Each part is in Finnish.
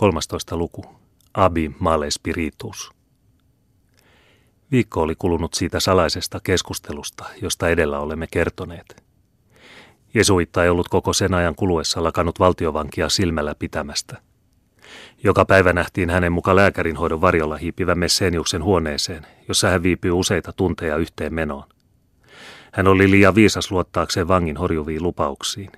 13. luku. Abi male spiritus. Viikko oli kulunut siitä salaisesta keskustelusta, josta edellä olemme kertoneet. Jesuitta ei ollut koko sen ajan kuluessa lakannut valtiovankia silmällä pitämästä. Joka päivä nähtiin hänen muka lääkärinhoidon varjolla hiipivän Messeniuksen huoneeseen, jossa hän viipyi useita tunteja yhteen menoon. Hän oli liian viisas luottaakseen vangin horjuviin lupauksiin.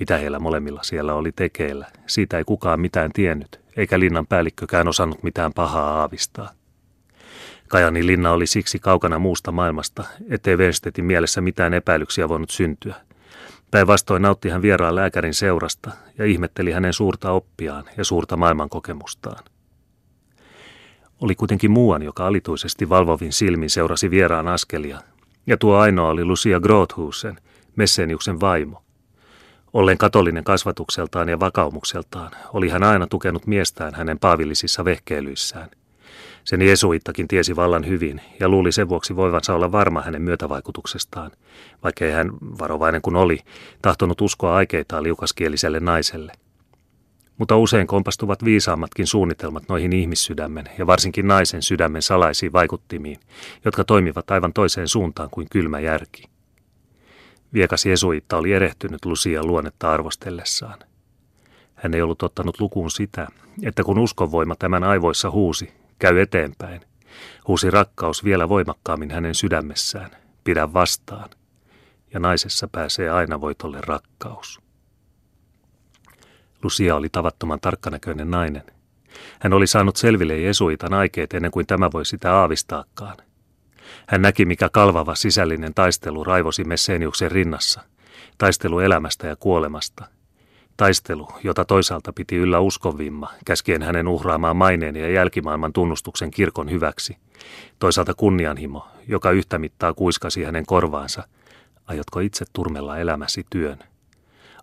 Mitä heillä molemmilla siellä oli tekeillä, siitä ei kukaan mitään tiennyt, eikä linnan päällikkökään osannut mitään pahaa aavistaa. Kajanin linna oli siksi kaukana muusta maailmasta, ettei Venstetin mielessä mitään epäilyksiä voinut syntyä. Päinvastoin nautti hän vieraan lääkärin seurasta ja ihmetteli hänen suurta oppiaan ja suurta maailmankokemustaan. Oli kuitenkin muuan, joka alituisesti valvovin silmin seurasi vieraan askelia, ja tuo ainoa oli Lucia Grothusen, Messeniuksen vaimo – Ollen katolinen kasvatukseltaan ja vakaumukseltaan, oli hän aina tukenut miestään hänen paavillisissa vehkeilyissään. Sen jesuittakin tiesi vallan hyvin ja luuli sen vuoksi voivansa olla varma hänen myötävaikutuksestaan, vaikkei hän, varovainen kuin oli, tahtonut uskoa aikeitaan liukaskieliselle naiselle. Mutta usein kompastuvat viisaammatkin suunnitelmat noihin ihmissydämen ja varsinkin naisen sydämen salaisiin vaikuttimiin, jotka toimivat aivan toiseen suuntaan kuin kylmä järki. Viekas jesuitta oli erehtynyt Lucia luonnetta arvostellessaan. Hän ei ollut ottanut lukuun sitä, että kun uskonvoima tämän aivoissa huusi, käy eteenpäin, huusi rakkaus vielä voimakkaammin hänen sydämessään, pidä vastaan, ja naisessa pääsee aina voitolle rakkaus. Lucia oli tavattoman tarkkanäköinen nainen. Hän oli saanut selville Jesuitan aikeet ennen kuin tämä voi sitä aavistaakaan – hän näki, mikä kalvava sisällinen taistelu raivosi Messeniuksen rinnassa. Taistelu elämästä ja kuolemasta. Taistelu, jota toisaalta piti yllä uskovimma, käskien hänen uhraamaan maineen ja jälkimaailman tunnustuksen kirkon hyväksi. Toisaalta kunnianhimo, joka yhtä mittaa kuiskasi hänen korvaansa. Aiotko itse turmella elämäsi työn?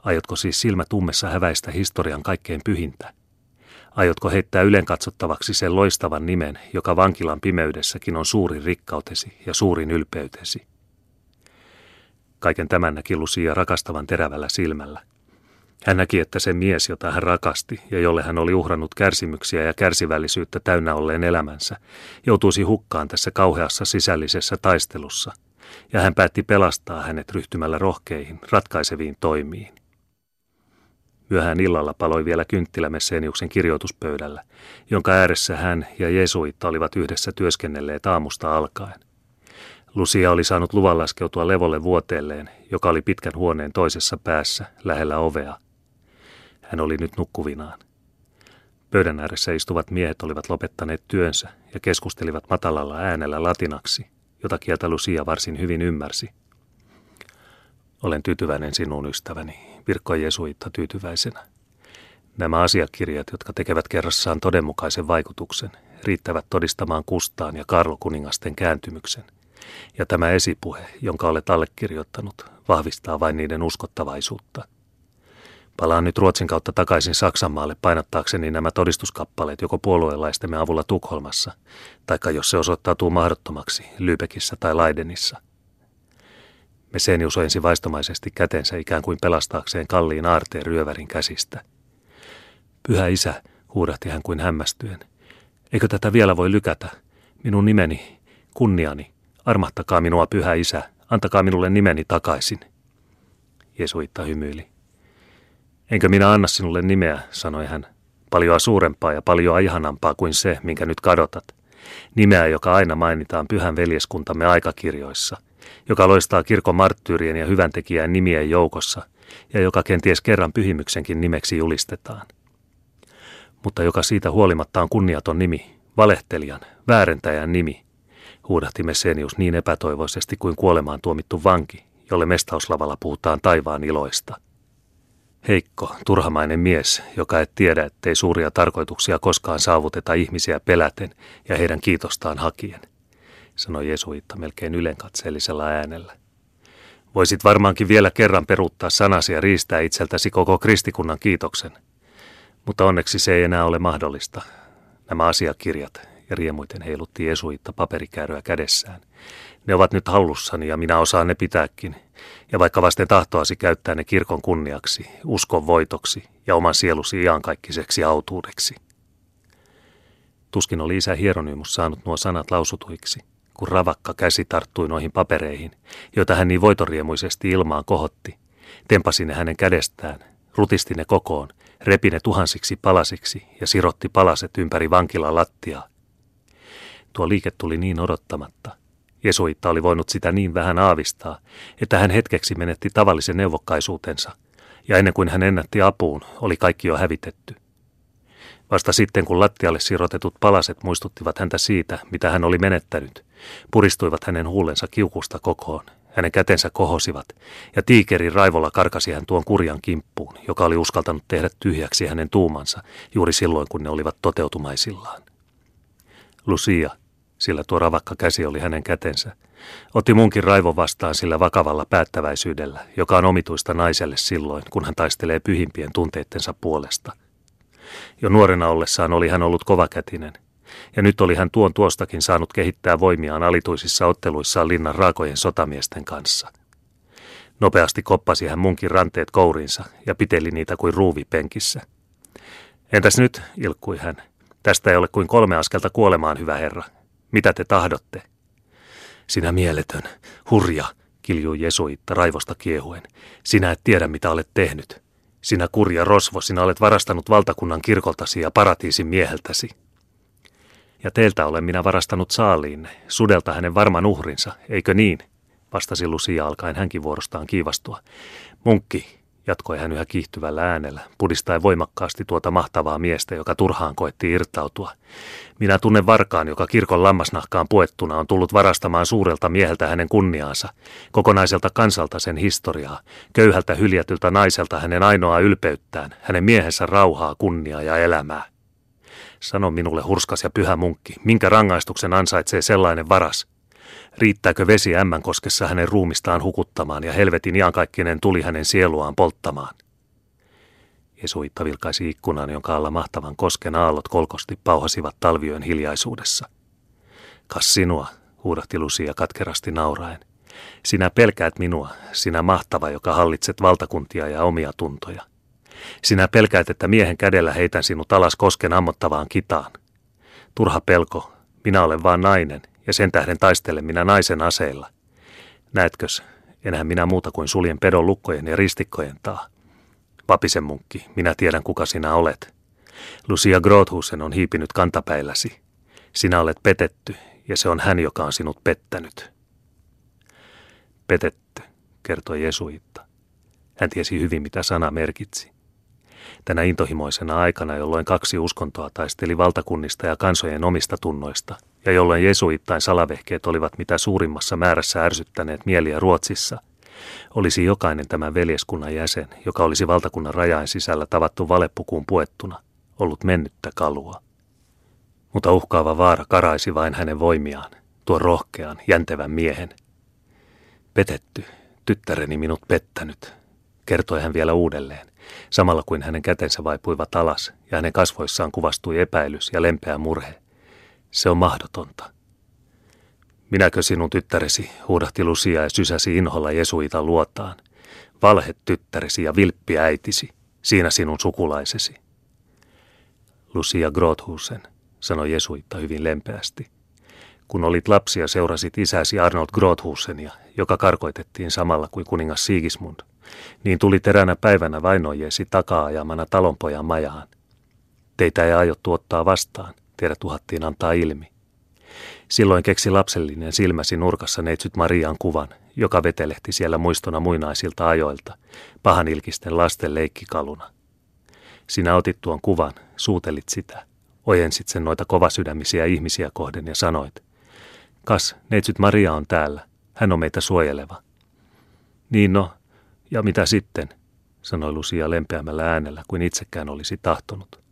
Aiotko siis silmät ummessa häväistä historian kaikkein pyhintä? Aiotko heittää ylen katsottavaksi sen loistavan nimen, joka vankilan pimeydessäkin on suurin rikkautesi ja suurin ylpeytesi? Kaiken tämän näki Lucia rakastavan terävällä silmällä. Hän näki, että se mies, jota hän rakasti ja jolle hän oli uhrannut kärsimyksiä ja kärsivällisyyttä täynnä olleen elämänsä, joutuisi hukkaan tässä kauheassa sisällisessä taistelussa, ja hän päätti pelastaa hänet ryhtymällä rohkeihin, ratkaiseviin toimiin. Myöhään illalla paloi vielä kynttilä Messeniuksen kirjoituspöydällä, jonka ääressä hän ja Jesuitta olivat yhdessä työskennelleet aamusta alkaen. Lucia oli saanut luvan laskeutua levolle vuoteelleen, joka oli pitkän huoneen toisessa päässä, lähellä ovea. Hän oli nyt nukkuvinaan. Pöydän ääressä istuvat miehet olivat lopettaneet työnsä ja keskustelivat matalalla äänellä latinaksi, jota kieltä Lucia varsin hyvin ymmärsi. Olen tyytyväinen sinuun, ystäväni, virkkoi Jesuitta tyytyväisenä. Nämä asiakirjat, jotka tekevät kerrassaan todenmukaisen vaikutuksen, riittävät todistamaan Kustaan ja Karlo-kuningasten kääntymyksen. Ja tämä esipuhe, jonka olet allekirjoittanut, vahvistaa vain niiden uskottavaisuutta. Palaan nyt Ruotsin kautta takaisin Saksanmaalle painattaakseni nämä todistuskappaleet joko puolueenlaistemme avulla Tukholmassa, taikka jos se osoittautuu mahdottomaksi Lübeckissä tai Leidenissa. Mesenius ojensi vaistomaisesti kätensä ikään kuin pelastaakseen kalliin aarteen ryövärin käsistä. Pyhä isä, huudahti hän kuin hämmästyen. Eikö tätä vielä voi lykätä? Minun nimeni, kunniani, armahtakaa minua pyhä isä, antakaa minulle nimeni takaisin. Jesuitta hymyili. Enkö minä anna sinulle nimeä, sanoi hän, paljoa suurempaa ja paljoa ihanampaa kuin se, minkä nyt kadotat. Nimeä, joka aina mainitaan pyhän veljeskuntamme aikakirjoissa – joka loistaa kirkon marttyyrien ja hyväntekijän nimien joukossa ja joka kenties kerran pyhimyksenkin nimeksi julistetaan. Mutta joka siitä huolimatta on kunniaton nimi, valehtelijan, väärentäjän nimi, huudahti Messenius niin epätoivoisesti kuin kuolemaan tuomittu vanki, jolle mestauslavalla puhutaan taivaan iloista. Heikko, turhamainen mies, joka et tiedä, ettei suuria tarkoituksia koskaan saavuteta ihmisiä peläten ja heidän kiitostaan hakien – sanoi Jesuitta melkein ylenkatseellisella äänellä. Voisit varmaankin vielä kerran peruuttaa sanasi ja riistää itseltäsi koko kristikunnan kiitoksen. Mutta onneksi se ei enää ole mahdollista. Nämä asiakirjat, ja riemuiten heilutti Jesuitta paperikääröä kädessään. Ne ovat nyt hallussani ja minä osaan ne pitääkin, ja vaikka vasten tahtoasi käyttää ne kirkon kunniaksi, uskon voitoksi ja oman sielusi iankaikkiseksi autuudeksi. Tuskin oli isä Hieronymus saanut nuo sanat lausutuiksi, kun ravakka käsi tarttui noihin papereihin, joita hän niin voitoriemuisesti ilmaan kohotti, tempasi ne hänen kädestään, rutisti ne kokoon, repi ne tuhansiksi palasiksi ja sirotti palaset ympäri vankilan lattiaa. Tuo liike tuli niin odottamatta. Jesuitta oli voinut sitä niin vähän aavistaa, että hän hetkeksi menetti tavallisen neuvokkaisuutensa, ja ennen kuin hän ennätti apuun, oli kaikki jo hävitetty. Vasta sitten, kun lattialle sirotetut palaset muistuttivat häntä siitä, mitä hän oli menettänyt, puristuivat hänen huulensa kiukusta kokoon hänen kätensä kohosivat, ja tiikeri raivolla karkasi hän tuon kurjan kimppuun, joka oli uskaltanut tehdä tyhjäksi hänen tuumansa juuri silloin, kun ne olivat toteutumaisillaan. Lucia, sillä tuo ravakka käsi oli hänen kätensä, otti munkin raivo vastaan sillä vakavalla päättäväisyydellä, joka on omituista naiselle silloin, kun hän taistelee pyhimpien tunteittensa puolesta. Jo nuorena ollessaan oli hän ollut kovakätinen – ja nyt oli hän tuon tuostakin saanut kehittää voimiaan alituisissa otteluissaan linnan raakojen sotamiesten kanssa. Nopeasti koppasi hän munkin ranteet kouriinsa ja piteli niitä kuin ruuvi penkissä. Entäs nyt, ilkkui hän. Tästä ei ole kuin kolme askelta kuolemaan, hyvä herra. Mitä te tahdotte? Sinä mieletön, hurja, kiljui Jesuitta raivosta kiehuen. Sinä et tiedä, mitä olet tehnyt. Sinä kurja rosvo, sinä olet varastanut valtakunnan kirkoltasi ja paratiisin mieheltäsi. Ja teiltä olen minä varastanut saaliinne, sudelta hänen varman uhrinsa, eikö niin? Vastasi Lucia alkaen hänkin vuorostaan kiivastua. Munkki, jatkoi hän yhä kiihtyvällä äänellä, pudistaen voimakkaasti tuota mahtavaa miestä, joka turhaan koetti irtautua. Minä tunnen varkaan, joka kirkon lammasnahkaan puettuna on tullut varastamaan suurelta mieheltä hänen kunniaansa, kokonaiselta kansalta sen historiaa, köyhältä hyljätyltä naiselta hänen ainoaa ylpeyttään, hänen miehensä rauhaa, kunniaa ja elämää. Sano minulle, hurskas ja pyhä munkki, minkä rangaistuksen ansaitsee sellainen varas? Riittääkö vesi ämmän koskessa hänen ruumistaan hukuttamaan ja helvetin iankaikkinen tuli hänen sieluaan polttamaan? Jesuitta vilkaisi ikkunan, jonka alla mahtavan kosken aallot kolkosti pauhasivat talvioen hiljaisuudessa. Kas sinua, huudahti Lucia katkerasti nauraen. Sinä pelkäät minua, sinä mahtava, joka hallitset valtakuntia ja omia tuntoja. Sinä pelkäät, että miehen kädellä heitän sinut alas kosken ammottavaan kitaan. Turha pelko, minä olen vain nainen, ja sen tähden taistelen minä naisen aseilla. Näetkös, enhän minä muuta kuin suljen pedon lukkojen ja ristikkojen taa. Vapisen munkki, minä tiedän kuka sinä olet. Lucia Grothusen on hiipinyt kantapäilläsi. Sinä olet petetty, ja se on hän, joka on sinut pettänyt. Petetty, kertoi Jesuitta. Hän tiesi hyvin, mitä sana merkitsi. Tänä intohimoisena aikana, jolloin kaksi uskontoa taisteli valtakunnista ja kansojen omista tunnoista, ja jolloin jesuittain salavehkeet olivat mitä suurimmassa määrässä ärsyttäneet mieliä Ruotsissa, olisi jokainen tämän veljeskunnan jäsen, joka olisi valtakunnan rajain sisällä tavattu valeppukuun puettuna, ollut mennyttä kalua. Mutta uhkaava vaara karaisi vain hänen voimiaan, tuon rohkean, jäntevän miehen. Petetty, tyttäreni minut pettänyt, kertoi hän vielä uudelleen, samalla kuin hänen kätensä vaipuivat alas ja hänen kasvoissaan kuvastui epäilys ja lempeä murhe. Se on mahdotonta. Minäkö sinun tyttäresi, huudahti Lucia ja sysäsi inholla Jesuita luotaan. Valhe tyttäresi ja vilppi äitisi, siinä sinun sukulaisesi. Lucia Grothusen, sanoi Jesuitta hyvin lempeästi. Kun olit lapsia, seurasit isäsi Arnold Grothusenia, joka karkoitettiin samalla kuin kuningas Sigismund – niin tuli teränä päivänä vainojeesi takaa ajamana talonpojan majaan. Teitä ei aiottu ottaa vastaan, tiedät tuhattiin antaa ilmi. Silloin keksi lapsellinen silmäsi nurkassa neitsyt Marian kuvan, joka vetelehti siellä muistona muinaisilta ajoilta, pahanilkisten lasten leikkikaluna. Sinä otit tuon kuvan, suutelit sitä, ojensit sen noita kovasydämisiä ihmisiä kohden ja sanoit, Kas, neitsyt Maria on täällä, hän on meitä suojeleva. Niin no, ja mitä sitten, sanoi Lucia lempeämmällä äänellä kuin itsekään olisi tahtonut.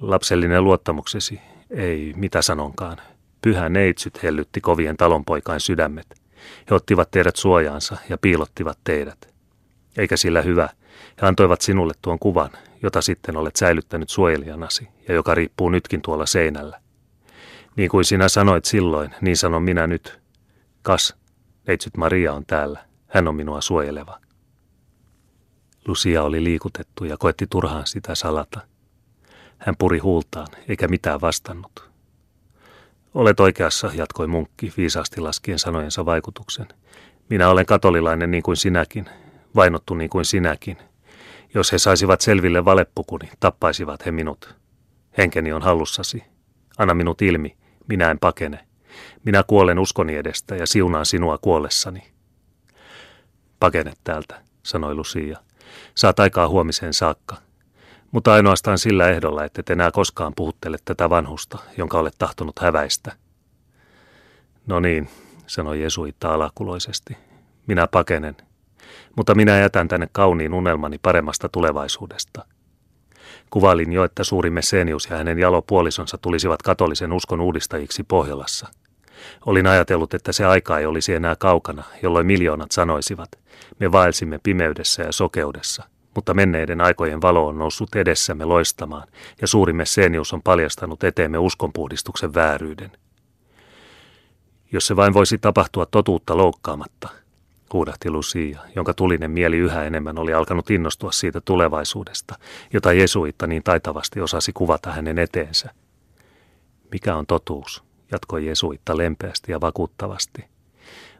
Lapsellinen luottamuksesi, ei mitä sanonkaan. Pyhä neitsyt hellytti kovien talonpoikain sydämet. He ottivat teidät suojaansa ja piilottivat teidät. Eikä sillä hyvä. He antoivat sinulle tuon kuvan, jota sitten olet säilyttänyt suojelijanasi ja joka riippuu nytkin tuolla seinällä. Niin kuin sinä sanoit silloin, niin sanon minä nyt. Kas, neitsyt Maria on täällä. Hän on minua suojeleva. Lucia oli liikutettu ja koetti turhaan sitä salata. Hän puri huultaan, eikä mitään vastannut. Olet oikeassa, jatkoi munkki viisaasti laskien sanojensa vaikutuksen. Minä olen katolilainen niin kuin sinäkin, vainottu niin kuin sinäkin. Jos he saisivat selville valeppukuni, tappaisivat he minut. Henkeni on hallussasi. Anna minut ilmi, minä en pakene. Minä kuolen uskoni edestä ja siunaan sinua kuollessani. Pakene täältä, sanoi Lucia. Saat aikaa huomiseen saakka. Mutta ainoastaan sillä ehdolla, että et enää koskaan puhuttele tätä vanhusta, jonka olet tahtonut häväistä. No niin, sanoi Jesuitta alakuloisesti. Minä pakenen, mutta minä jätän tänne kauniin unelmani paremmasta tulevaisuudesta. Kuvailin jo, että suuri Messenius ja hänen jalopuolisonsa tulisivat katolisen uskon uudistajiksi Pohjolassa. Olin ajatellut, että se aika ei olisi enää kaukana, jolloin miljoonat sanoisivat, me vaelsimme pimeydessä ja sokeudessa, mutta menneiden aikojen valo on noussut edessämme loistamaan, ja suuri Messenius on paljastanut eteemme uskonpuhdistuksen vääryyden. Jos se vain voisi tapahtua totuutta loukkaamatta, huudahti Lucia, jonka tulinen mieli yhä enemmän oli alkanut innostua siitä tulevaisuudesta, jota Jesuitta niin taitavasti osasi kuvata hänen eteensä. Mikä on totuus? jatkoi Jesuitta lempeästi ja vakuuttavasti.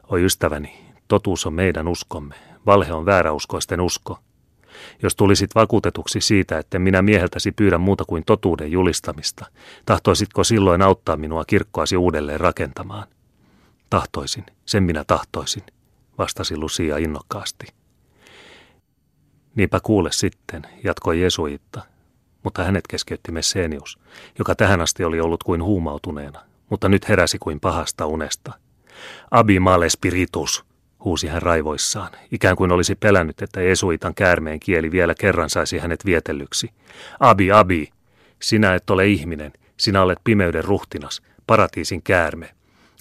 Oi ystäväni, totuus on meidän uskomme, valhe on vääräuskoisten usko. Jos tulisit vakuutetuksi siitä, että minä mieheltäsi pyydän muuta kuin totuuden julistamista, tahtoisitko silloin auttaa minua kirkkoasi uudelleen rakentamaan? Tahtoisin, sen minä tahtoisin, vastasi Lucia innokkaasti. Niinpä kuule sitten, jatkoi Jesuitta, mutta hänet keskeytti Messenius, joka tähän asti oli ollut kuin huumautuneena, mutta nyt heräsi kuin pahasta unesta. Abi male spiritus, huusi hän raivoissaan, ikään kuin olisi pelännyt, että Jesuitan käärmeen kieli vielä kerran saisi hänet vietellyksi. Abi, abi, sinä et ole ihminen, sinä olet pimeyden ruhtinas, paratiisin käärme.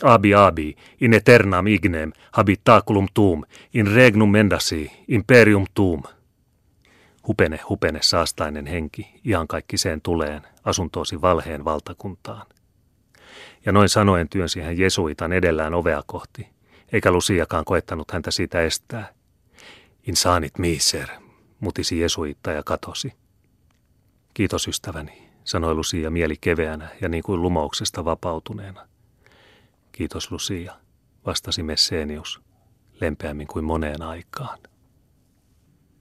Abi, abi, in eternam ignem, habitaculum tuum, in regnum mendasi, imperium tuum. Hupene, hupene, saastainen henki, iankaikkiseen tuleen, asuntoosi valheen valtakuntaan. Ja noin sanoen työnsi hän Jesuitan edellään ovea kohti, eikä Lusiakaan koettanut häntä siitä estää. Insanit miser, mutisi Jesuitta ja katosi. Kiitos ystäväni, sanoi Lucia mieli keveänä ja niin kuin lumouksesta vapautuneena. Kiitos Lucia, vastasi Messenius, lempeämmin kuin moneen aikaan.